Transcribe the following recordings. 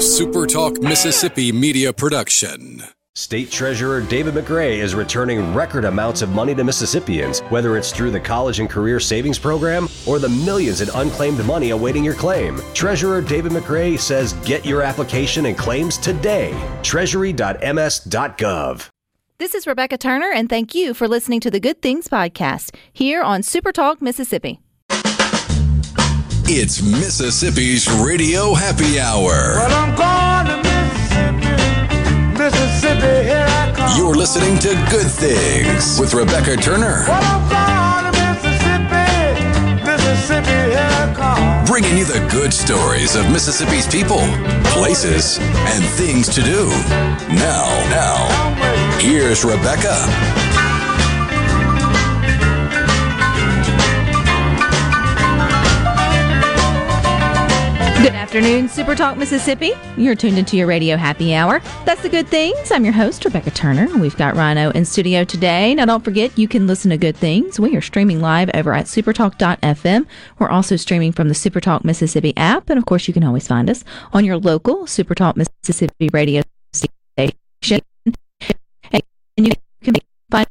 a SuperTalk Mississippi media production. State Treasurer David McRae is returning record amounts of money to Mississippians, whether it's through the College and Career Savings Program or the millions in unclaimed money awaiting your claim. Treasurer David McRae says get your application and claims today. Treasury.ms.gov. This is Rebecca Turner, and thank you for listening to the Good Things Podcast here on SuperTalk Mississippi. It's Mississippi's Radio Happy Hour. Well, I'm going to Mississippi, Mississippi, here I come. You're listening to Good Things with Rebecca Turner, Well, I'm going to Mississippi, Mississippi, here I come. bringing you the good stories of Mississippi's people, places, and things to do. Now, now, here's Rebecca. Good afternoon, Super Talk Mississippi. You're tuned into your radio happy hour. That's the good things. I'm your host, Rebecca Turner. We've got Rhino in studio today. Now, don't forget, you can listen to Good Things. We are streaming live over at supertalk.fm. We're also streaming from the Supertalk Mississippi app. And of course, you can always find us on your local Supertalk Mississippi radio station. And you can find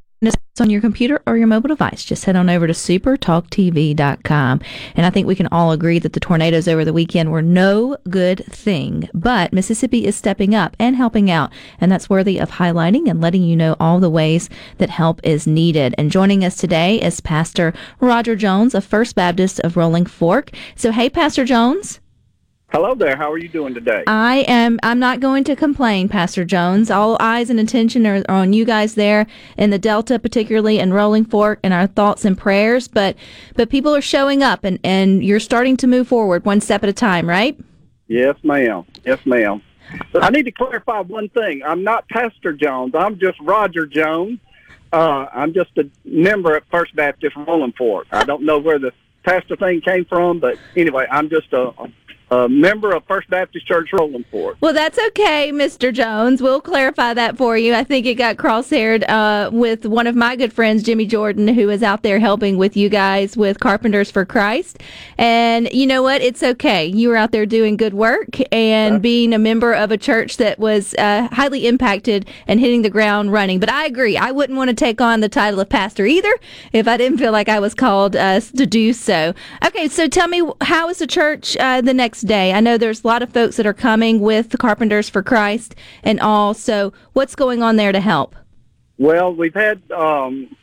us on your computer or your mobile device. Just head on over to supertalktv.com. And I think we can all agree that the tornadoes over the weekend were no good thing. But Mississippi is stepping up and helping out. And that's worthy of highlighting and letting you know all the ways that help is needed. And joining us today is Pastor Rodger Jones of First Baptist of Rolling Fork. So, hey, Pastor Jones. Hello there. How are you doing today? I am. I'm not going to complain, Pastor Jones. All eyes and attention are, are on you guys there in the Delta, particularly in Rolling Fork, and our thoughts and prayers. But but people are showing up, and and you're starting to move forward one step at a time, right? yes, ma'am. Yes, ma'am. But I need to clarify one thing. I'm not Pastor Jones. I'm just Rodger Jones. Uh, I'm just a member at First Baptist Rolling Fork. I don't know where the pastor thing came from, but anyway, I'm just a, a member of First Baptist Church Rolling Fork. Well, that's okay, Mr. Jones. We'll clarify that for you. I think it got crosshaired uh, with one of my good friends, Jimmy Jordan, who is out there helping with you guys with Carpenters for Christ. And you know what? It's okay. You were out there doing good work and being a member of a church that was uh, highly impacted and hitting the ground running. But I agree. I wouldn't want to take on the title of pastor either if I didn't feel like I was called uh, to do so. Okay, so tell me, how is the church uh, the next day? I know there's a lot of folks that are coming with the Carpenters for Christ and all. So what's going on there to help? Well, we've had um,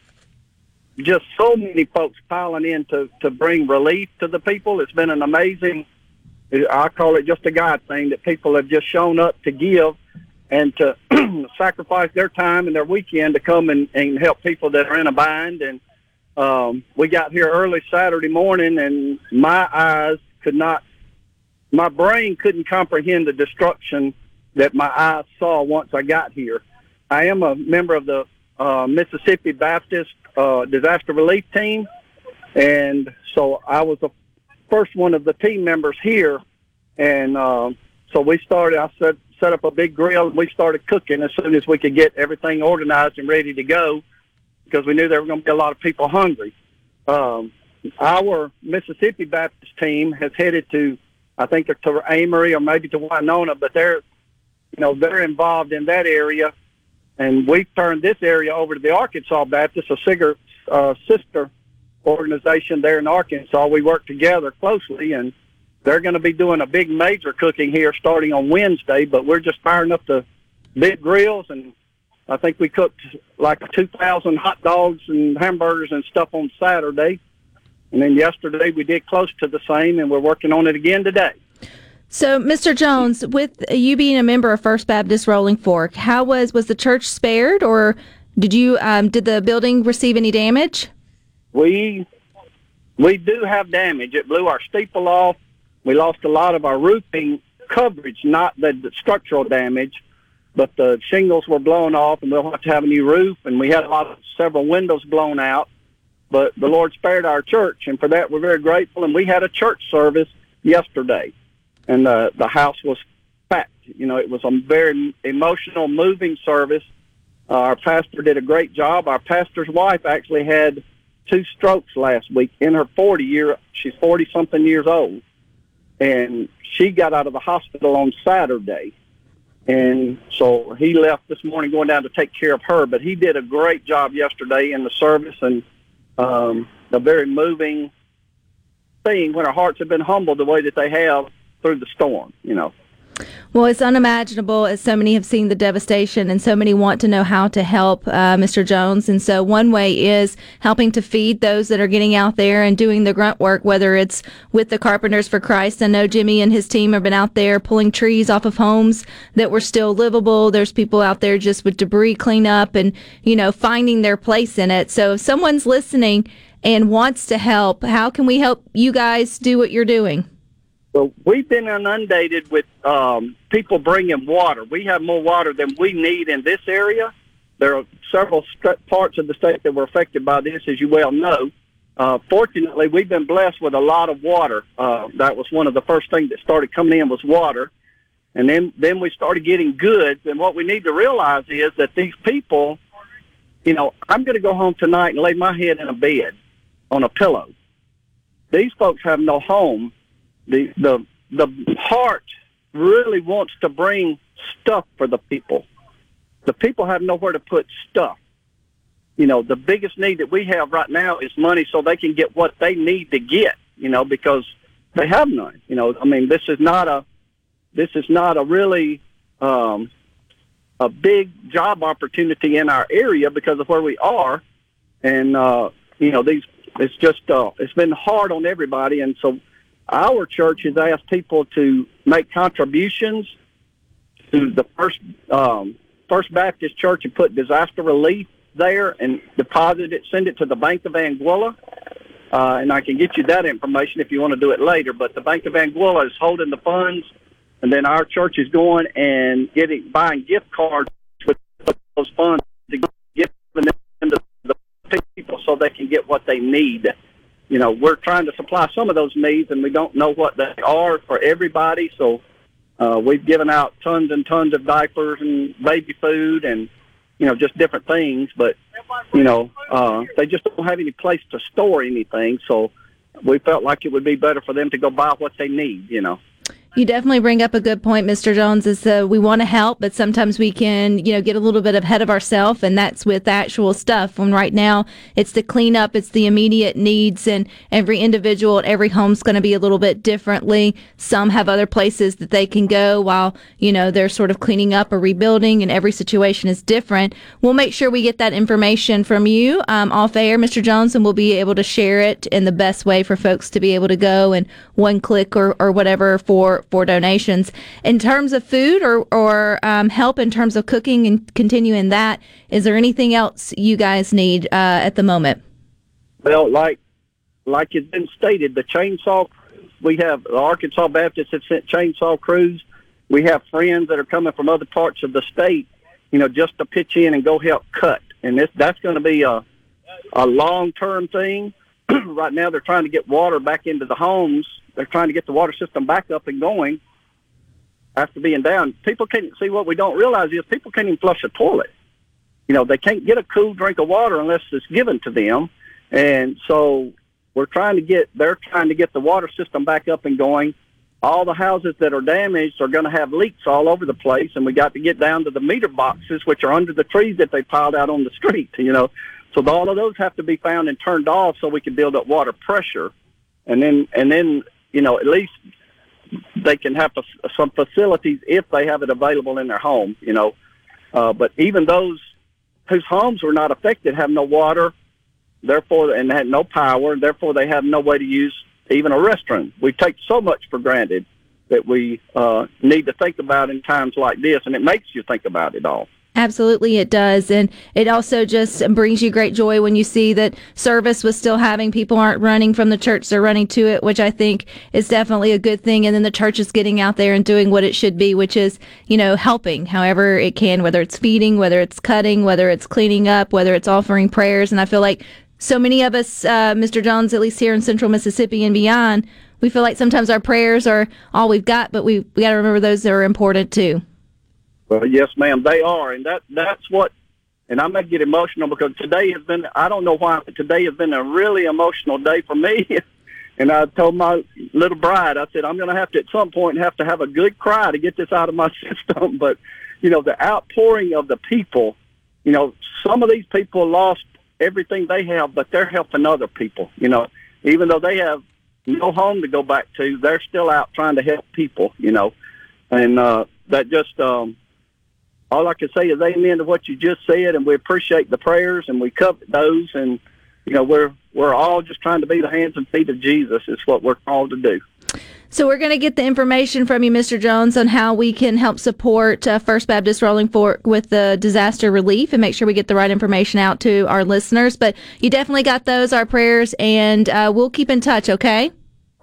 just so many folks piling in to, to bring relief to the people. It's been an amazing, I call it just a God thing, that people have just shown up to give and to sacrifice their time and their weekend to come and, and help people that are in a bind. And um, we got here early Saturday morning, and my eyes could not, my brain couldn't comprehend the destruction that my eyes saw once I got here. I am a member of the uh, Mississippi Baptist uh, Disaster Relief Team, and so I was the first one of the team members here. And uh, so we started. I set set up a big grill, and we started cooking as soon as we could get everything organized and ready to go, because we knew there were going to be a lot of people hungry. Um, our Mississippi Baptist team has headed to, I think, they're to Amory or maybe to Winona, but they're, you know, they're involved in that area and we've turned this area over to the Arkansas Baptist, a sister, uh, sister organization there in Arkansas. We work together closely, and they're going to be doing a big major cooking here starting on Wednesday. But we're just firing up the big grills, and I think we cooked like 2,000 hot dogs and hamburgers and stuff on Saturday. And then yesterday we did close to the same, and we're working on it again today. So, Mr. Jones, with you being a member of First Baptist Rolling Fork, how was was the church spared, or did you um, did the building receive any damage? We we do have damage. It blew our steeple off. We lost a lot of our roofing coverage, not the, the structural damage, but the shingles were blown off, and we'll have to have a new roof. And we had a lot of several windows blown out. But the Lord spared our church, and for that we're very grateful. And we had a church service yesterday, and the the house was packed. You know, it was a very emotional, moving service. Uh, our pastor did a great job. Our pastor's wife actually had two strokes last week in her 40 year. She's 40 something years old, and she got out of the hospital on Saturday. And so he left this morning going down to take care of her, but he did a great job yesterday in the service and um, a very moving thing when our hearts have been humbled the way that they have through the storm, you know. Well, it's unimaginable as so many have seen the devastation and so many want to know how to help uh, Mr. Jones. And so one way is helping to feed those that are getting out there and doing the grunt work, whether it's with the Carpenters for Christ. I know Jimmy and his team have been out there pulling trees off of homes that were still livable. There's people out there just with debris cleanup and, you know, finding their place in it. So if someone's listening and wants to help, how can we help you guys do what you're doing? Well, we've been inundated with um, people bringing water. We have more water than we need in this area. There are several st- parts of the state that were affected by this, as you well know. Uh, fortunately, we've been blessed with a lot of water. Uh, that was one of the first things that started coming in was water, and then then we started getting goods. And what we need to realize is that these people, you know, I'm going to go home tonight and lay my head in a bed on a pillow. These folks have no home the the the heart really wants to bring stuff for the people. The people have nowhere to put stuff. You know, the biggest need that we have right now is money so they can get what they need to get, you know, because they have none. You know, I mean, this is not a this is not a really um a big job opportunity in our area because of where we are and uh you know, these it's just uh it's been hard on everybody and so our church has asked people to make contributions to the first um, First Baptist Church and put disaster relief there and deposit it, send it to the Bank of Anguilla. Uh, and I can get you that information if you want to do it later. But the Bank of Anguilla is holding the funds, and then our church is going and getting buying gift cards with those funds to give them to the people so they can get what they need you know, we're trying to supply some of those needs, and we don't know what they are for everybody. So uh, we've given out tons and tons of diapers and baby food, and you know, just different things. But you know, uh, they just don't have any place to store anything. So we felt like it would be better for them to go buy what they need. You know. You definitely bring up a good point, Mr. Jones. Is uh, we want to help, but sometimes we can, you know, get a little bit ahead of ourselves, and that's with actual stuff. When right now it's the cleanup, it's the immediate needs, and every individual every home's going to be a little bit differently. Some have other places that they can go while you know they're sort of cleaning up or rebuilding, and every situation is different. We'll make sure we get that information from you um, off air, Mr. Jones, and we'll be able to share it in the best way for folks to be able to go and one click or, or whatever for for donations. In terms of food or, or um, help in terms of cooking and continuing that, is there anything else you guys need uh, at the moment? Well, like like it's been stated, the chainsaw we have the Arkansas Baptists have sent chainsaw crews. We have friends that are coming from other parts of the state, you know, just to pitch in and go help cut. And this that's going to be a a long term thing. right now, they're trying to get water back into the homes they're trying to get the water system back up and going after being down. People can't see what we don't realize is people can't even flush a toilet. You know, they can't get a cool drink of water unless it's given to them. And so we're trying to get, they're trying to get the water system back up and going. All the houses that are damaged are going to have leaks all over the place. And we got to get down to the meter boxes, which are under the trees that they piled out on the street, you know. So all of those have to be found and turned off so we can build up water pressure. And then, and then you know, at least they can have some facilities if they have it available in their home, you know. Uh, but even those whose homes were not affected have no water, therefore, and had no power, and therefore they have no way to use even a restroom. We take so much for granted that we uh, need to think about in times like this, and it makes you think about it all. Absolutely, it does. And it also just brings you great joy when you see that service was still having people aren't running from the church, they're running to it, which I think is definitely a good thing. And then the church is getting out there and doing what it should be, which is, you know, helping however it can, whether it's feeding, whether it's cutting, whether it's cleaning up, whether it's offering prayers. And I feel like so many of us, uh, Mr. Jones, at least here in central Mississippi and beyond, we feel like sometimes our prayers are all we've got, but we, we got to remember those that are important too. Well, yes, ma'am, they are, and that that's what. And I may get emotional because today has been. I don't know why, but today has been a really emotional day for me. And I told my little bride, I said, I'm going to have to at some point have to have a good cry to get this out of my system. But you know, the outpouring of the people. You know, some of these people lost everything they have, but they're helping other people. You know, even though they have no home to go back to, they're still out trying to help people. You know, and uh, that just um, all I can say is amen to what you just said, and we appreciate the prayers and we covet those, and you know we're we're all just trying to be the hands and feet of Jesus. Is what we're called to do. So we're going to get the information from you, Mr. Jones, on how we can help support uh, First Baptist Rolling Fork with the disaster relief and make sure we get the right information out to our listeners. But you definitely got those, our prayers, and uh, we'll keep in touch, okay?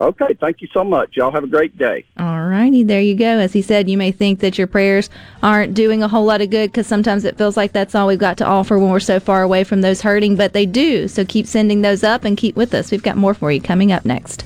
Okay, thank you so much. Y'all have a great day. All righty, there you go. As he said, you may think that your prayers aren't doing a whole lot of good because sometimes it feels like that's all we've got to offer when we're so far away from those hurting, but they do. So keep sending those up and keep with us. We've got more for you coming up next.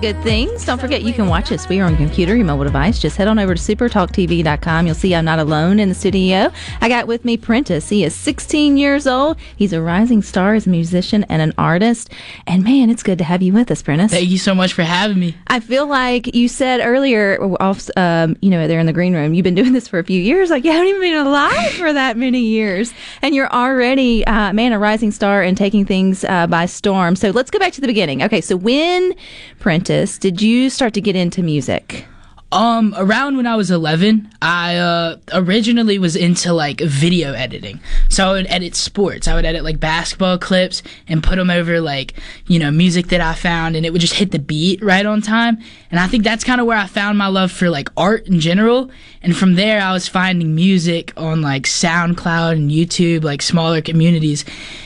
Time. Welcome back to Good Things. Don't forget you can watch us. We are on computer, your mobile device. Just head on over to supertalktv.com. You'll see I'm not alone in the studio. I got with me Prentiss. He is 16 years old. He's a rising star as a musician and an artist. And man, it's good to have you with us, Prentiss. Thank you so much for having me. I feel like you said earlier, off, um, you know, there in the green room, you've been doing this for a few years. Like you haven't even been alive for that many years, and you're already, uh, man, a rising star and taking things uh, by storm. So let's go back to the beginning. Okay, so when, Prentiss, did you start to get into music? Um, around when I was 11, I uh, originally was into like video editing. So I would edit sports. I would edit like basketball clips and put them over like, you know, music that I found and it would just hit the beat right on time. And I think that's kind of where I found my love for like art in general. And from there, I was finding music on like SoundCloud and YouTube, like smaller communities.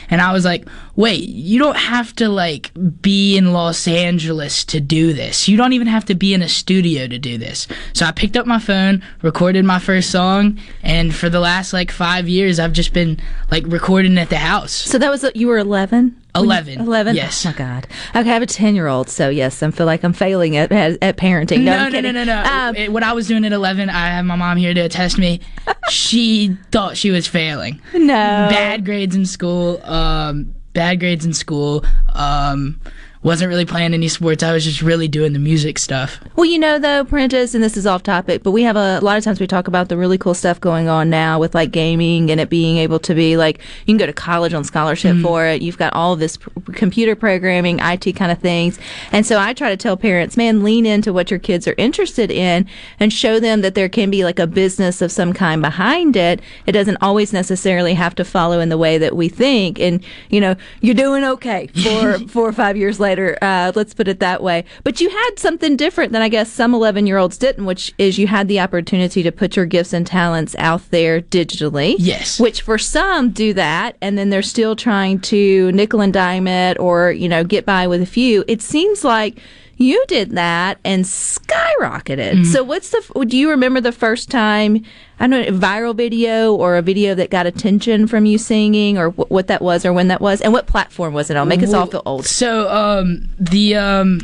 And I was like, wait, you don't have to like be in Los Angeles to do this. You don't even have to be in a studio to do this. So I picked up my phone, recorded my first song, and for the last like five years, I've just been like recording at the house. So that was you were 11. 11. 11. Yes. Oh my God. Okay, I have a 10 year old, so yes, I feel like I'm failing at at, at parenting. No, No, no, no, no. Um, It- what I was doing at 11, I have my mom here to attest me. she thought she was failing. no. Bad grades in school. Um, bad grades in school. Um, wasn't really playing any sports. I was just really doing the music stuff. Well, you know, though, Prentiss, and this is off topic, but we have a, a lot of times we talk about the really cool stuff going on now with like gaming and it being able to be like you can go to college on scholarship mm-hmm. for it. You've got all of this p- computer programming, IT kind of things. And so I try to tell parents, man, lean into what your kids are interested in and show them that there can be like a business of some kind behind it. It doesn't always necessarily have to follow in the way that we think. And, you know, you're doing okay for four or five years later. Uh, let's put it that way. But you had something different than I guess some 11 year olds didn't, which is you had the opportunity to put your gifts and talents out there digitally. Yes. Which for some do that, and then they're still trying to nickel and dime it or, you know, get by with a few. It seems like you did that and skyrocketed. So what's the, do you remember the first time, I don't know, a viral video or a video that got attention from you singing or wh- what that was or when that was? And what platform was it on? Make us all feel old. So um, the um,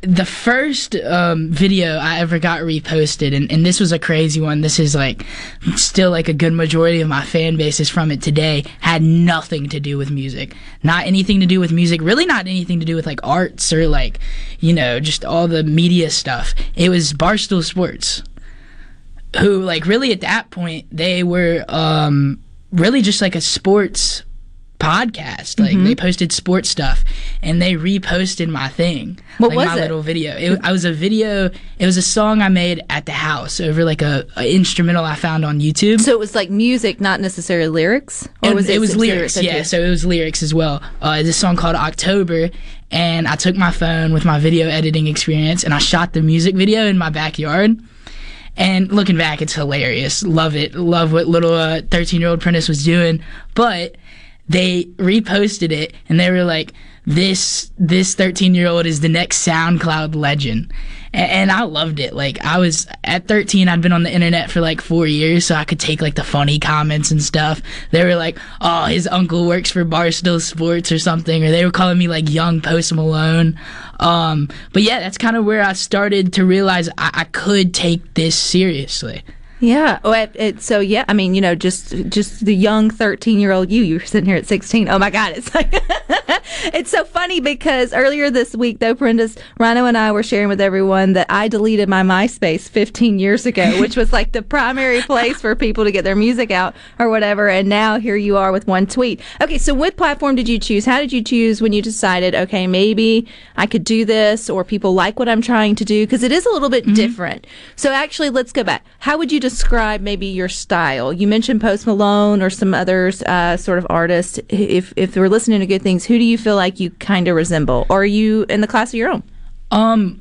the first um, video I ever got reposted, and, and this was a crazy one. This is like still like a good majority of my fan base is from it today. Had nothing to do with music, not anything to do with music. Really, not anything to do with like arts or like you know just all the media stuff. It was Barstool Sports, who like really at that point they were um, really just like a sports podcast. Like Mm-hmm. they posted sports stuff and they reposted my thing. What like was my it? little video. It, I was a video. It was a song I made at the house over like a, a instrumental I found on YouTube. So it was like music, not necessarily lyrics, or And was it? it was lyrics, yeah. So it was lyrics as well. Uh, a song called October, and I took my phone with my video editing experience and I shot the music video in my backyard. And looking back, it's hilarious. Love it. Love what little uh, 13 year old Prentiss was doing. But they reposted it and they were like, this this 13 year old is the next SoundCloud legend. A- And I loved it. Like I was at 13, I'd been on the internet for like four years, so I could take like the funny comments and stuff. They were like, "Oh, his uncle works for Barstool Sports or something," or they were calling me like young Post Malone. Um, but yeah, that's kind of where I started to realize I, I could take this seriously. Yeah. Oh, it, it, so yeah. I mean, you know, just just the young thirteen year old you. You were sitting here at sixteen. Oh my God! It's like it's so funny because earlier this week, though, Brenda's Rhino and I were sharing with everyone that I deleted my MySpace fifteen years ago, which was like the primary place for people to get their music out or whatever. And now here you are with one tweet. Okay, so what platform did you choose? How did you choose when you decided? Okay, maybe I could do this, or people like what I'm trying to do because it is a little bit mm-hmm. different. So actually, let's go back. How would you describe maybe your style? You mentioned Post Malone or some others, uh, sort of artists. If if they're listening to good things, who do you feel like you kind of resemble? Or are you in the class of your own? Um,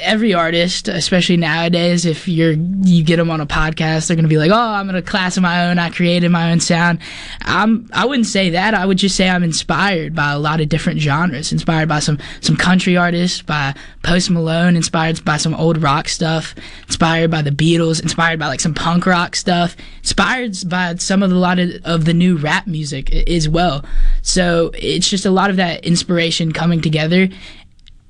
every artist, especially nowadays, if you're you get them on a podcast, they're gonna be like, "Oh, I'm in a class of my own. I created my own sound." I'm. I wouldn't say that. I would just say I'm inspired by a lot of different genres. Inspired by some some country artists, by Post Malone, inspired by some old rock stuff, inspired by the Beatles, inspired by like some punk rock stuff, inspired by some of the lot of, of the new rap music as well. So it's just a lot of that inspiration coming together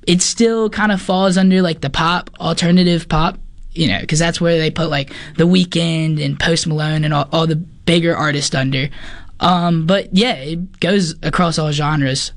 it still kind of falls under like the pop alternative pop you know because that's where they put like the Weeknd and post malone and all, all the bigger artists under. Um but yeah it goes across all genres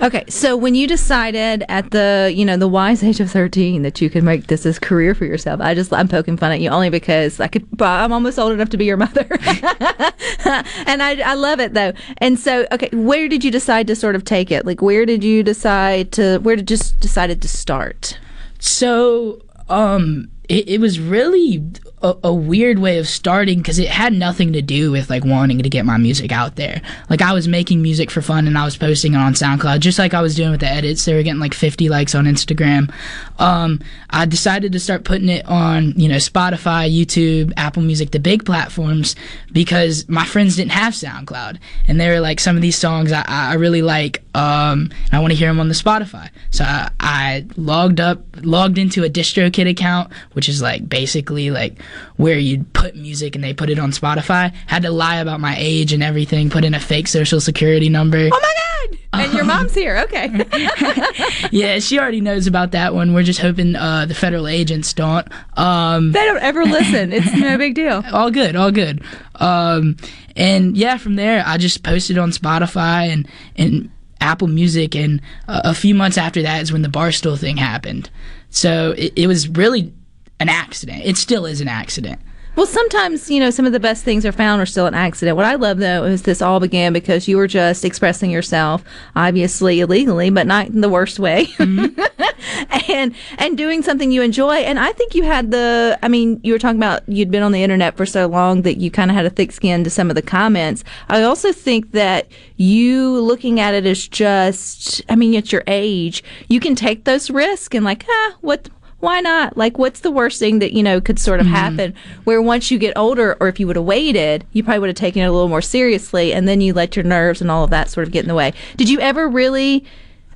Okay, so when you decided at the you know the wise age of thirteen that you could make this as career for yourself, I just I'm poking fun at you only because I could. I'm almost old enough to be your mother, and I I love it though. And so okay, where did you decide to sort of take it? Like where did you decide to where did just decided to start? so um it, it was really a, a weird way of starting because it had nothing to do with like wanting to get my music out there. Like i was making music for fun and i was posting it on soundcloud just like i was doing with the edits. They were getting like 50 likes on instagram. Um, i decided to start putting it on you know spotify youtube apple music the big platforms because my friends didn't have soundcloud. And they were like some of these songs i, I really like um, and i want to hear them on the spotify. So I, I logged up logged into a distrokid account which is like basically like where you'd put music and they put it on spotify had to lie about my age and everything put in a fake social security number Oh my god! And your mom's here. Okay. yeah she already knows about that one we're just hoping uh, the federal agents don't um, they don't ever listen. It's no big deal. all good, all good. Um, and yeah, from there, I just posted on Spotify and and Apple Music, and uh, a few months after that is when the Barstool thing happened. So it, it was really an accident. It still is an accident. Well, sometimes, you know, some of the best things are found or still an accident. What I love, though, is this all began because you were just expressing yourself, obviously illegally, but not in the worst way, and and doing something you enjoy. And I think you had the, I mean, you were talking about you'd been on the internet for so long that you kind of had a thick skin to some of the comments. I also think that you looking at it as just, I mean, at your age, you can take those risks and like, ah, what why not? Like, what's the worst thing that, you know, could sort of happen? Where once you get older, or if you would have waited, you probably would have taken it a little more seriously, and then you let your nerves and all of that sort of get in the way. Did you ever really,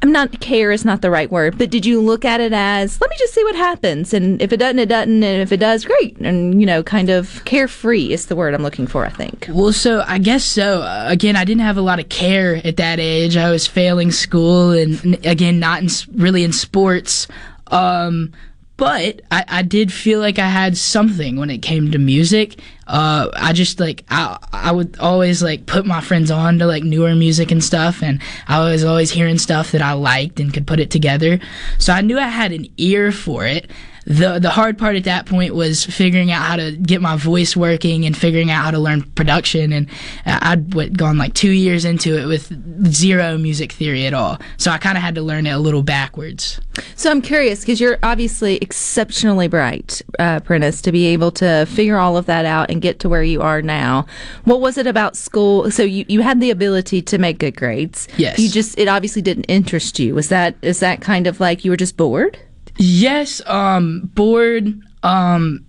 I'm not care is not the right word, but did you look at it as let me just see what happens, and if it doesn't, it doesn't, and if it does, great, and you know, kind of carefree is the word I'm looking for. I think. Well, so I guess so. Uh, again, I didn't have a lot of care at that age. I was failing school and, and again, not in, really in sports. Um, but I, I did feel like I had something when it came to music. Uh, I just like I I would always like put my friends on to like newer music and stuff, and I was always hearing stuff that I liked and could put it together. So I knew I had an ear for it the the hard part at that point was figuring out how to get my voice working and figuring out how to learn production and I'd what, gone like two years into it with zero music theory at all so I kind of had to learn it a little backwards So I'm curious because you're obviously exceptionally bright, uh, Prentiss, to be able to figure all of that out and get to where you are now. What was it about school? So you, you had the ability to make good grades. Yes. You just it obviously didn't interest you. Was that is that kind of like you were just bored? Yes um bored um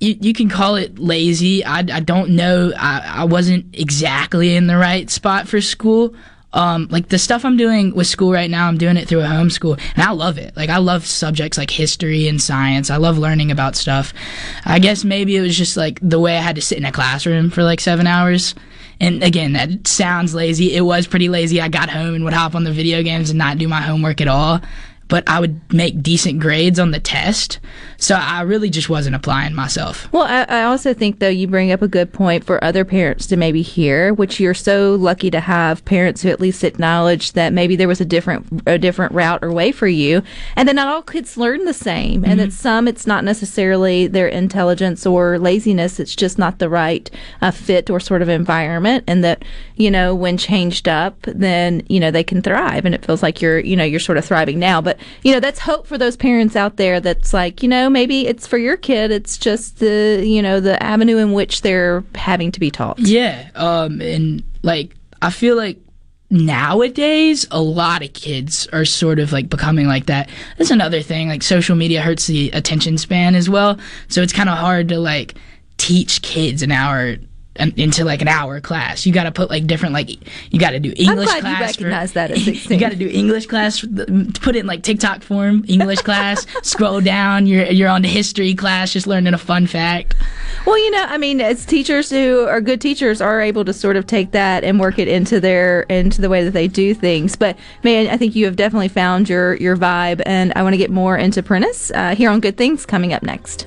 you, you can call it lazy I, I don't know I, I wasn't exactly in the right spot for school um, like the stuff I'm doing with school right now, I'm doing it through a homeschool, and I love it. Like I love subjects like history and science. I love learning about stuff. I guess maybe it was just like the way I had to sit in a classroom for like seven hours. And again, that sounds lazy. It was pretty lazy. I got home and would hop on the video games and not do my homework at all. But I would make decent grades on the test. So I really just wasn't applying myself. Well, I, I also think though you bring up a good point for other parents to maybe hear, which you're so lucky to have parents who at least acknowledge that maybe there was a different a different route or way for you, and that not all kids learn the same, and that some it's not necessarily their intelligence or laziness; it's just not the right uh, fit or sort of environment, and that you know when changed up, then you know they can thrive, and it feels like you're you know you're sort of thriving now. But you know that's hope for those parents out there. That's like you know maybe it's for your kid. It's just the you know the avenue in which they're having to be taught. Yeah, um, and like I feel like nowadays a lot of kids are sort of like becoming like that. That's another thing. Like social media hurts the attention span as well, so it's kind of hard to like teach kids an hour into like an hour class. You got to put like different like you got to do English I'm glad you class. for- that at 16. you got to do English class. Put it in like TikTok form. English class. scroll down. You're you're on the history class, just learning a fun fact. Well, you know, I mean, as teachers who are good teachers are able to sort of take that and work it into their into the way that they do things. But man, I think you have definitely found your your vibe, and I want to get more into Prentiss uh, here on Good Things coming up next.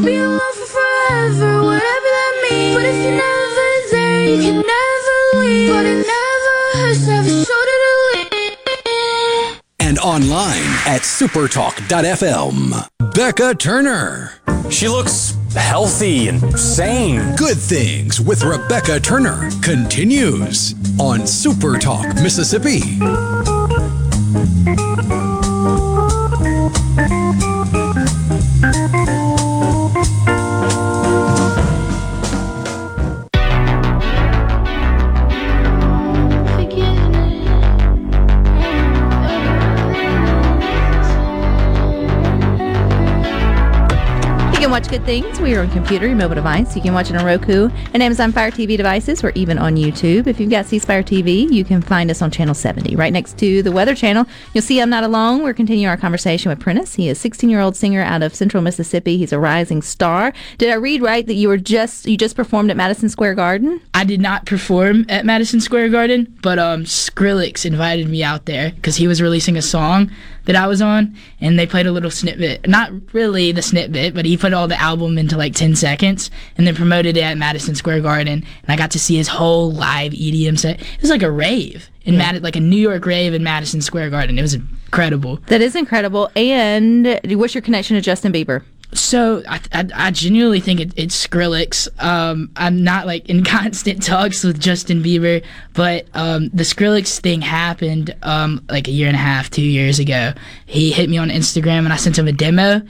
My dreams, be alone for forever, whatever that means. But if you're never there, you can never leave, but it never hurts, never shorter to live. And online at supertalk.fm. Becca Turner. She looks healthy and sane. Good Things with Rebecca Turner continues on Supertalk Mississippi. Watch Good Things. We are on computer, your mobile device. You can watch it on Roku and Amazon Fire TV devices. We're even on YouTube. If you've got C Spire TV, you can find us on channel 70, right next to the Weather Channel. You'll see I'm not alone. We're continuing our conversation with Prentiss. He is a 16-year-old singer out of Central Mississippi. He's a rising star. Did I read right that you were just you just performed at Madison Square Garden? I did not perform at Madison Square Garden, but um, Skrillex invited me out there because he was releasing a song that I was on, and they played a little snippet. Not really the snippet, but he put all the album into like 10 seconds and then promoted it at Madison Square Garden, and I got to see his whole live EDM set. It was like a rave in Mad- like a New York rave in Madison Square Garden. It was incredible. That is incredible. And what's your connection to Justin Bieber? So I, I, I genuinely think it, it's Skrillex. Um, I'm not like in constant talks with Justin Bieber, but um, the Skrillex thing happened um, like a year and a half, two years ago. He hit me on Instagram and I sent him a demo,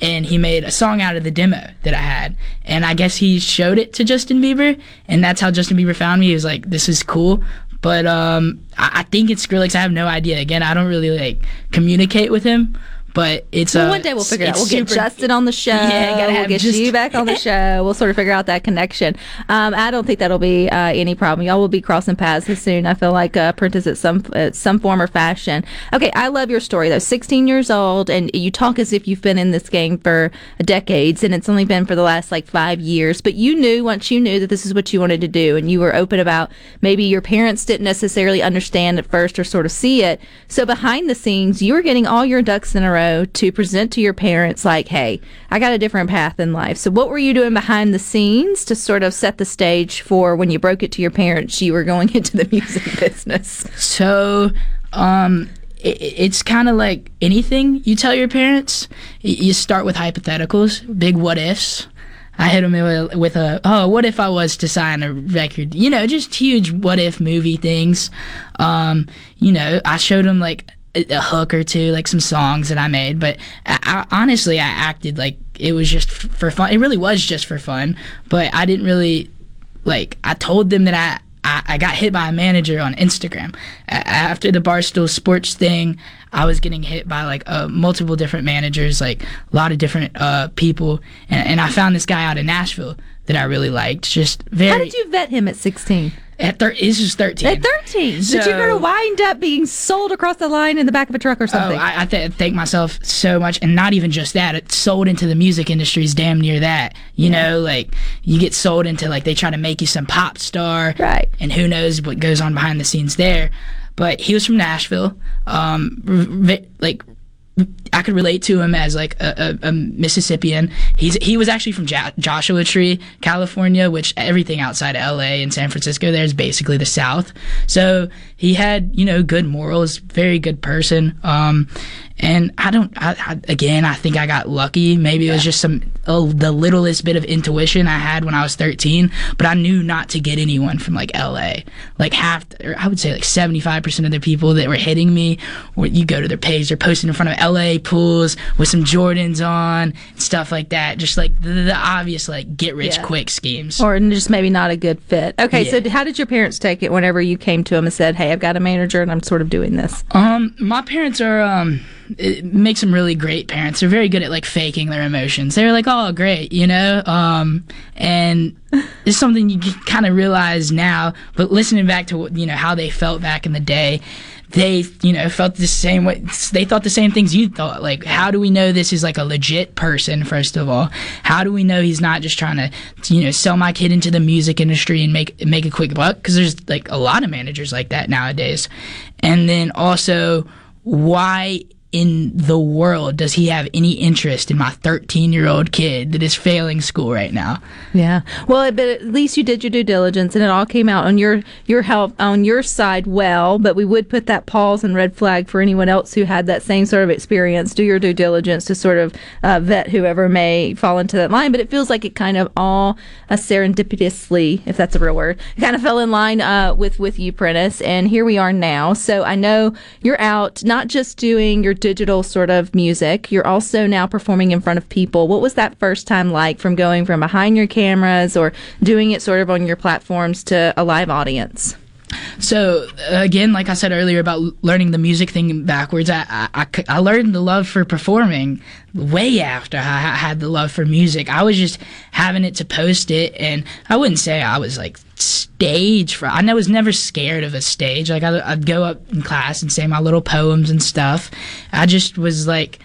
and he made a song out of the demo that I had. And I guess he showed it to Justin Bieber, and that's how Justin Bieber found me. He was like, "This is cool." But um, I, I think it's Skrillex. I have no idea. Again, I don't really like communicate with him. But it's Well, uh, one day we'll figure it out. We'll get Justin on the show. Yeah, we'll get just- you back on the show. We'll sort of figure out that connection. Um, I don't think that'll be uh, any problem. Y'all will be crossing paths soon. I feel like uh, Prentiss at some at some form or fashion. Okay, I love your story though. 16 years old, and you talk as if you've been in this game for decades, and it's only been for the last like five years. But you knew once you knew that this is what you wanted to do, and you were open about maybe your parents didn't necessarily understand at first or sort of see it. So behind the scenes, you were getting all your ducks in a row to present to your parents, like, "Hey, I got a different path in life." So what were you doing behind the scenes to sort of set the stage for when you broke it to your parents? You were going into the music business. So, um, it, it's kind of like anything you tell your parents. You start with hypotheticals, big what ifs. I hit them with, with a, oh, what if I was to sign a record? You know, just huge what if movie things. Um, you know, I showed them like a, hook or two, like some songs that I made. But I, I, honestly, I acted like it was just f- for fun. It really was just for fun. But I didn't really like I told them that I, I, I got hit by a manager on Instagram A- after the Barstool Sports thing. I was getting hit by like uh, multiple different managers, like a lot of different uh, people, and, and I found this guy out in Nashville that I really liked. Just very. How did you vet him at 16? At thir- this is thirteen. At 13, but you're going to wind up being sold across the line in the back of a truck or Oh, something. I, I th- thank myself so much, and not even just that. It sold into the music industry is damn near that. You know, like you get sold into like they try to make you some pop star, Right. And who knows what goes on behind the scenes there. But he was from Nashville, um, like. I could relate to him as like a, a, a Mississippian. He's he was actually from ja- Joshua Tree, California, which everything outside of L.A. and San Francisco there is basically the South. So he had you know good morals, very good person. Um, and I don't. I, I, again, I think I got lucky. Maybe it was just some oh, the littlest bit of intuition I had when I was 13. But I knew not to get anyone from like L.A. Like half, or I would say like 75 percent of the people that were hitting me, or you go to their page, they're posting in front of L.A. pools with some Jordans on, stuff like that. Just like the, the obvious like get rich Yeah. quick schemes. or just maybe not a good fit. Okay, so how did your parents take it whenever you came to them and said, "Hey, I've got a manager and I'm sort of doing this"? Um, my parents are um, it makes them really great parents. They're very good at like faking their emotions. They're like, oh, great, you know. Um, and it's something you kind of realize now. But listening back to what you know how they felt back in the day, they you know felt the same way. They thought the same things you thought. Like, how do we know this is like a legit person? First of all, how do we know he's not just trying to you know sell my kid into the music industry and make make a quick buck? Because there's like a lot of managers like that nowadays. And then also, why in the world does he have any interest in my 13 year old kid that is failing school right now? Yeah. Well, but at least you did your due diligence, and it all came out on your your help on your side well. But we would put that pause and red flag for anyone else who had that same sort of experience. Do your due diligence to sort of uh, vet whoever may fall into that line. But it feels like it kind of all uh, serendipitously, if that's a real word, kind of fell in line uh, with with you, Prentiss. And here we are now. So I know you're out not just doing your digital sort of music. You're also now performing in front of people. What was that first time like from going from behind your cameras or doing it sort of on your platforms to a live audience? So again, like I said earlier about learning the music thing backwards, I I learned the love for performing way after I had the love for music. I was just having it to post it, and I wouldn't say I was like stage for. I was never scared of a stage. Like I, I'd go up in class and say my little poems and stuff. I just was like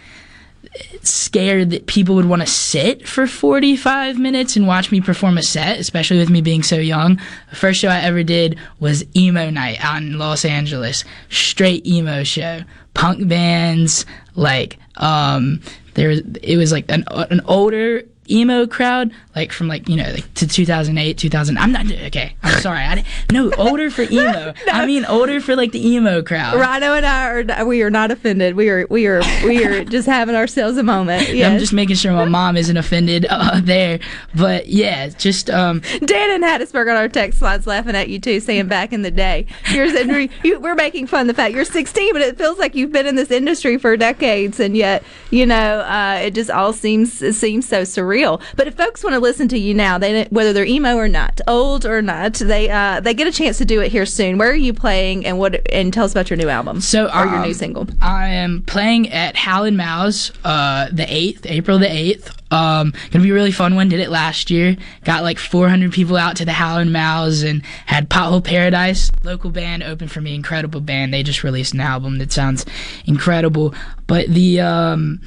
scared that people would want to sit for 45 minutes and watch me perform a set, especially with me being so young. The first show I ever did was emo night out in Los Angeles. Straight emo show. Punk bands, like, um, there, it was like an, an older emo crowd, like from like you know like to 2008, 2000. I'm not okay. I'm sorry. I no older for emo. I mean older for like the emo crowd. Rhino and I are we are not offended. We are we are we are just having ourselves a moment. Yes. I'm just making sure my mom isn't offended uh, there, but yeah, just um, Dan and Hattiesburg on our text lines laughing at you too, saying back in the day. You're, saying- you- we're making fun of the fact you're 16, but it feels like you've been in this industry for decades, and yet you know uh, it just all seems it seems so surreal. But if folks want to listen to you now, they whether they're emo or not, old or not, they uh, they get a chance to do it here soon. Where are you playing, and what? And tell us about your new album. So or your um, new single. I am playing at Hal & Mal's uh, the eighth, April the eighth. Um, gonna be a really fun one. Did it last year. Got like 400 people out to the Hal & Mal's and had Pothole Paradise, local band, open for me. Incredible band. They just released an album that sounds incredible. But the um,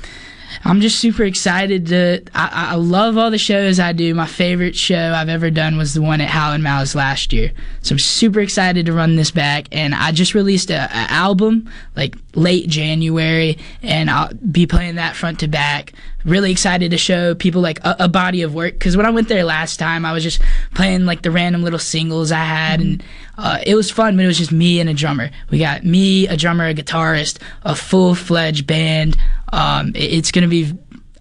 I'm just super excited to. I, I love all the shows I do. My favorite show I've ever done was the one at Hal & Mal's last year. So I'm super excited to run this back. And I just released a, a album like late January, and I'll be playing that front to back. Really excited to show people like a, a body of work. Because when I went there last time, I was just playing like the random little singles I had, and uh, it was fun. But it was just me and a drummer. We got me, a drummer, a guitarist, a full fledged band. Um, it's gonna be.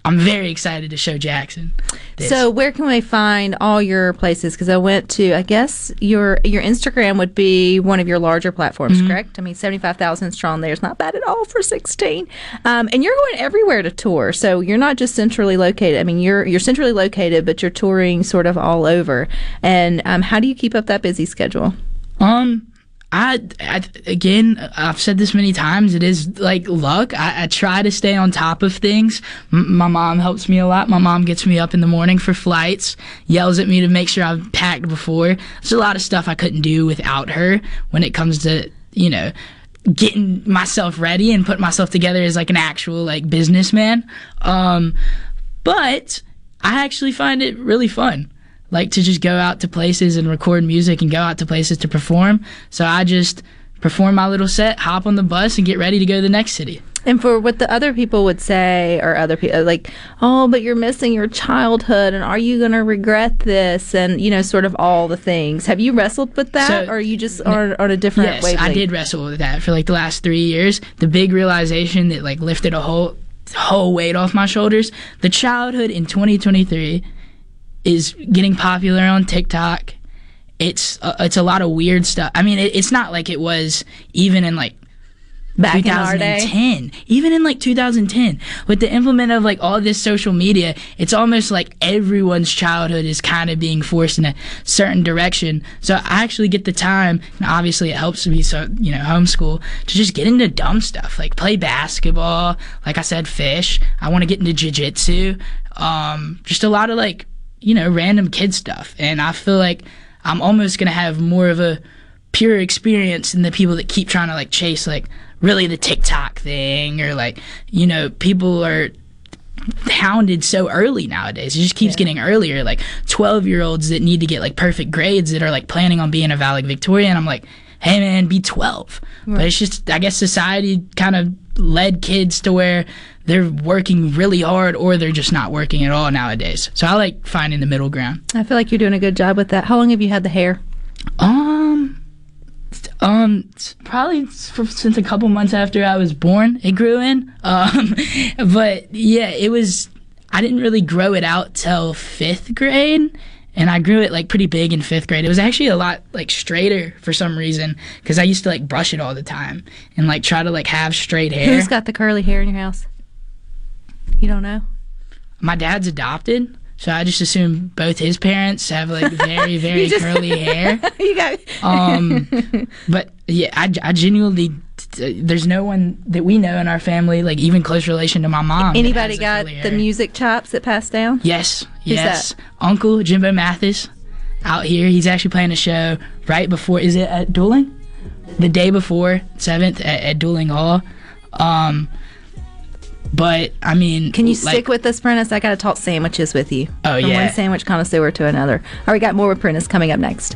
I'm very excited to show Jackson. this. So where can we find all your places? Because I went to, I guess your your Instagram would be one of your larger platforms, Mm-hmm. correct? I mean, seventy five thousand strong there is not bad at all for sixteen. Um, and you're going everywhere to tour, so you're not just centrally located. I mean, you're you're centrally located, but you're touring sort of all over. And um, how do you keep up that busy schedule? Um, I, I again, I've said this many times. It is like luck. I, I try to stay on top of things. M- my mom helps me a lot. My mom gets me up in the morning for flights, yells at me to make sure I've packed before. There's a lot of stuff I couldn't do without her when it comes to you know getting myself ready and putting myself together as like an actual like businessman. Um, but I actually find it really fun. Like to just go out to places and record music and go out to places to perform. So I just perform my little set, hop on the bus, and get ready to go to the next city. And for what the other people would say, or other people like, oh, but you're missing your childhood, and are you going to regret this? And you know, sort of all the things. Have you wrestled with that, So- or are you just on, on a different way? yes, wavelength? I did wrestle with that for like the last three years. The big realization that like lifted a whole whole weight off my shoulders. The childhood in 2023 is getting popular on TikTok. It's uh, it's a lot of weird stuff. I mean, it, it's not like it was even in like Back in our day. 2010 even in like 2010 with the implement of like all this social media it's almost like everyone's childhood is kind of being forced in a certain direction so i actually get the time and obviously it helps me so you know homeschool to just get into dumb stuff like play basketball like i said fish i want to get into jiu-jitsu um, just a lot of like you know random kid stuff and i feel like i'm almost gonna have more of a pure experience than the people that keep trying to like chase like really the TikTok thing or like you know people are hounded so early nowadays. It just keeps getting earlier. Like 12 year olds that need to get like perfect grades that are like planning on being a valedictorian. I'm like, hey man, be 12. But it's just, I guess society kind of led kids to where they're working really hard or they're just not working at all nowadays. So I like finding the middle ground. I feel like you're doing a good job with that. How long have you had the hair? Um, um, probably since a couple months after I was born, it grew in. Um, but yeah, it was. I didn't really grow it out till fifth grade, and I grew it like pretty big in fifth grade. It was actually a lot like straighter for some reason because I used to like brush it all the time and like try to like have straight hair. Who's got the curly hair in your house? You don't know. My dad's adopted. So I just assume both his parents have like very, very curly hair. you got. Um, but yeah, I, I genuinely, there's no one that we know in our family, like even close relation to my mom. Anybody got the music chops that passed down? Yes, Who's yes. Uncle Jimbo Mathus out here. He's actually playing a show right before, is it at Duling? The day before, 7th at, at Duling Hall. Um, but I mean, Can you like- stick with this, Prentiss? I got to talk sandwiches with you. Oh, From yeah. one sandwich connoisseur to another. All right, we got more with Prentiss coming up next.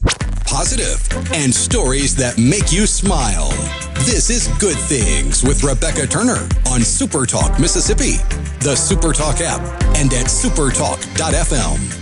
positive, and stories that make you smile. This is Good Things with Rebecca Turner on Super Talk Mississippi, the Super Talk app, and at supertalk.fm.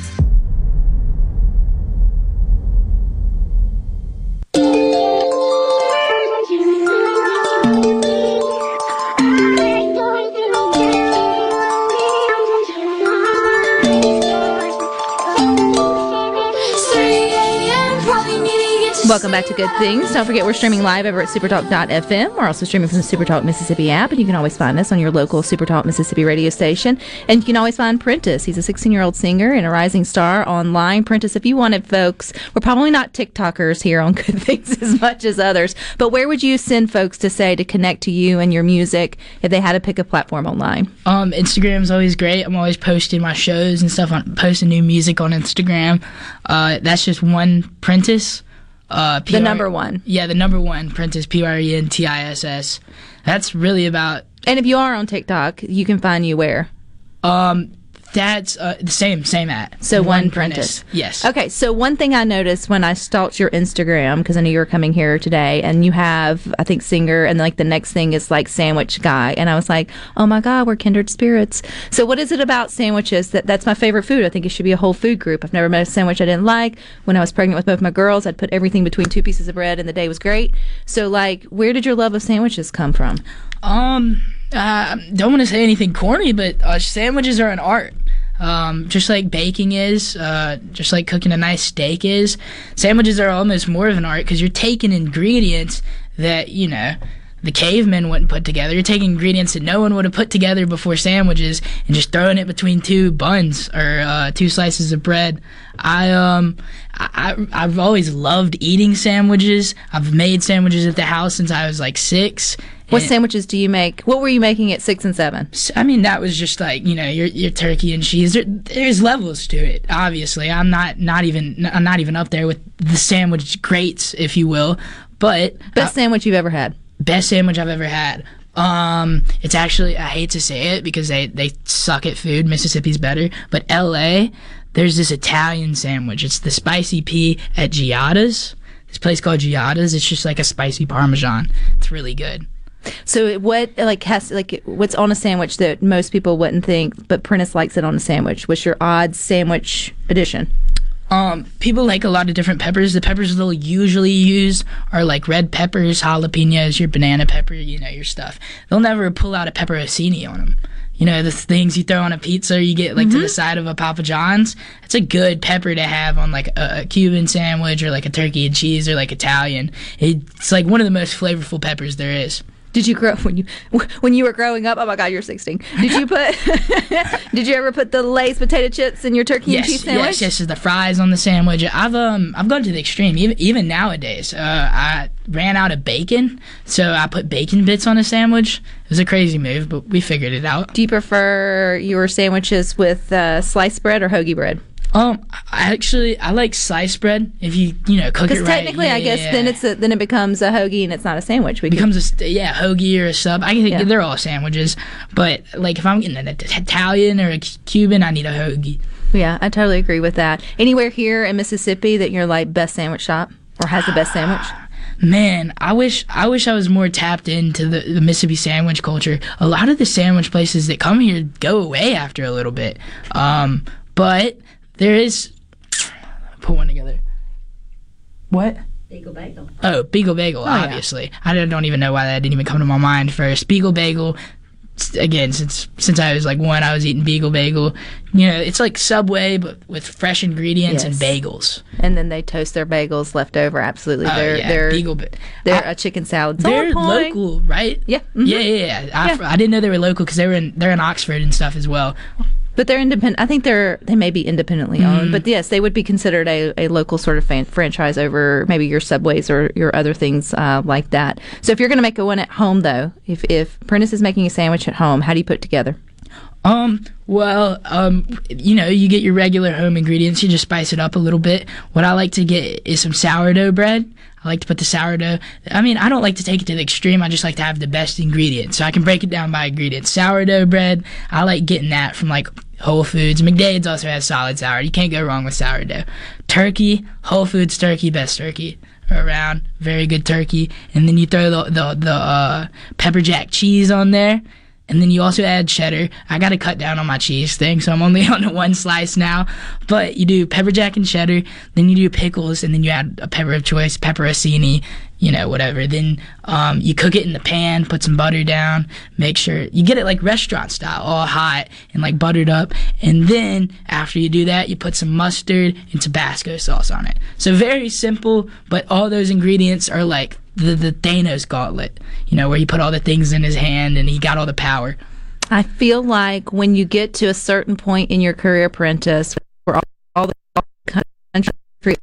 Welcome back to Good Things. Don't forget we're streaming live over at supertalk.fm. We're also streaming from the Supertalk Mississippi app, and you can always find us on your local Supertalk Mississippi radio station. And you can always find Prentiss. He's a 16 year old singer and a rising star online. Prentiss, if you wanted folks, we're probably not TikTokers here on Good Things as much as others, but where would you send folks to say to connect to you and your music if they had to pick a platform online? Um, Instagram's always great. I'm always posting my shows and stuff on posting new music on Instagram. Uh, that's just one Prentiss. Uh, The number one. Yeah, the number one Prentiss. P R E N T I S S. That's really about. And if you are on TikTok, you can find you where? Um, that's uh, the same same at. So one, Prentiss. Yes. Okay, so one thing I noticed when I stalked your Instagram because I knew you were coming here today, and you have I think singer, and like the next thing is like sandwich guy, and I was like, oh my god, we're kindred spirits. So what is it about sandwiches that that's my favorite food? I think it should be a whole food group. I've never met a sandwich I didn't like. When I was pregnant with both my girls, I'd put everything between two pieces of bread, and the day was great. So like, where did your love of sandwiches come from? Um, uh, don't want to say anything corny, but uh, sandwiches are an art. Um, just like baking is, uh, just like cooking a nice steak is, sandwiches are almost more of an art because you're taking ingredients that you know the cavemen wouldn't put together. You're taking ingredients that no one would have put together before sandwiches and just throwing it between two buns or uh, two slices of bread. I um I, I I've always loved eating sandwiches. I've made sandwiches at the house since I was like six. What And- sandwiches do you make? What were you making at six and seven? I mean, that was just like you know your your turkey and cheese. There, there's levels to it. Obviously, I'm not not even I'm not even up there with the sandwich greats, if you will. But Best sandwich you've ever had? best sandwich I've ever had. Um, it's actually I hate to say it because they they suck at food. Mississippi's better, but L.A. There's this Italian sandwich. It's the spicy pea at Giada's. This place called Giada's. It's just like a spicy parmesan. It's really good. So what like has like what's on a sandwich that most people wouldn't think, but Prentiss likes it on a sandwich? What's your odd sandwich edition? Um, people like a lot of different peppers. The peppers they'll usually use are like red peppers, jalapenos, your banana pepper, you know, your stuff. They'll never pull out a pepperoncini on them. You know, the things you throw on a pizza, you get like to the side of a Papa John's. It's a good pepper to have on like a, a Cuban sandwich or like a turkey and cheese or like Italian. It's like one of the most flavorful peppers there is. Did you grow when you when you were growing up? Oh my God, you're 16. Did you put? did you ever put the Lay's potato chips in your turkey and cheese Yes, sandwich? yes, yes. The fries on the sandwich. I've um I've gone to the extreme. Even even nowadays, uh, I ran out of bacon, so I put bacon bits on a sandwich. It was a crazy move, but we figured it out. Do you prefer your sandwiches with uh, sliced bread or hoagie bread? Um, I actually I like sliced bread if you you know cook it right. Because technically, Yeah, I guess yeah. then it's a, then it becomes a hoagie and it's not a sandwich. We It could- becomes a st- yeah hoagie or a sub. I can Yeah. they're all sandwiches, but like if I'm getting an Italian or a Cuban, I need a hoagie. yeah, I totally agree with that. Anywhere here in Mississippi that you're like best sandwich shop or has the best sandwich? Man, I wish I wish I was more tapped into the, the Mississippi sandwich culture. A lot of the sandwich places that come here go away after a little bit. Um, but there is put one together. What? Beagle bagel. Oh, Beagle Bagel, yeah. obviously. I don't, even know why that didn't even come to my mind first. Beagle Bagel, again, since since I was like one, I was eating Beagle Bagel. You know, it's like Subway, but with fresh ingredients and bagels. And then they toast their bagels left over. Absolutely, Oh, they're yeah, they're Beagle Ba- they're I- a chicken salad. They're local, right? Yeah, mhm. Yeah, yeah, yeah. I, Yeah. I didn't know they were local because they were in they're in Oxford and stuff as well. But they're independent. I think they're they may be independently Mm-hmm. owned, but yes, they would be considered a, a local sort of fan, franchise over maybe your subways or your other things uh, like that. So if you're going to make a one at home, though, if if Prentiss is making a sandwich at home, how do you put it together? Um, well, um, you know, you get your regular home ingredients, you just spice it up a little bit. What I like to get is some sourdough bread. I like to put the sourdough. I mean, I don't like to take it to the extreme. I just like to have the best ingredients. So I can break it down by ingredients. Sourdough bread, I like getting that from like Whole Foods. McDade's also has solid sourdough. You can't go wrong with sourdough. Turkey, Whole Foods turkey, best turkey around. Very good turkey. And then you throw the the, the uh, pepper jack cheese on there. And then you also add cheddar. I got to cut down on my cheese thing, so I'm only on the one slice now. But you do pepper jack and cheddar. Then you do pickles, and then you add a pepper of choice, pepperoncini, you know, whatever. Then um, you cook it in the pan, put some butter down, make sure you get it like restaurant style, all hot and like buttered up. And then after you do that, you put some mustard and Tabasco sauce on it. So very simple, but all those ingredients are like the, the Thanos gauntlet, you know, where he put all the things in his hand and he got all the power. I feel like when you get to a certain point in your career, apprentice, where all, all the country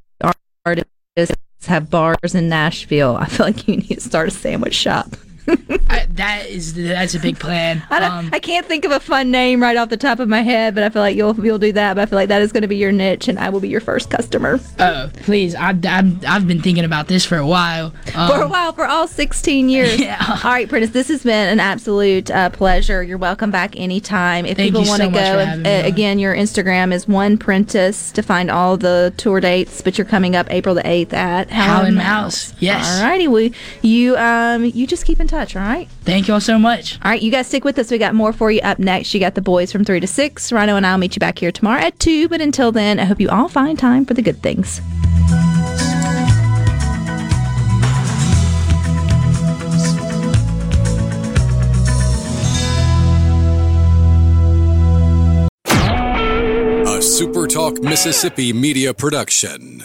artists have bars in Nashville, I feel like you need to start a sandwich shop. I, that is that's a big plan. I, don't, Um, I can't think of a fun name right off the top of my head, but I feel like you'll you'll do that. But I feel like that is going to be your niche, and I will be your first customer oh, please! I, I, I've been thinking about this for a while. Um, for a while, for all 16 years. Yeah. All right, Prentiss, this has been an absolute uh, pleasure. You're welcome back anytime. If Thank people you want to so go, for uh, having me on. again, your Instagram is one Prentiss to find all the tour dates. But you're coming up April the 8th at Hal & Mal's. Yes. All righty, we you um you just keep in touch. All right. Thank you all so much. All right, you guys stick with us. We got more for you up next. You got the boys from 3 to 6. Rhino and I'll meet you back here tomorrow at 2. But until then, I hope you all find time for the good things. A SuperTalk Mississippi media production.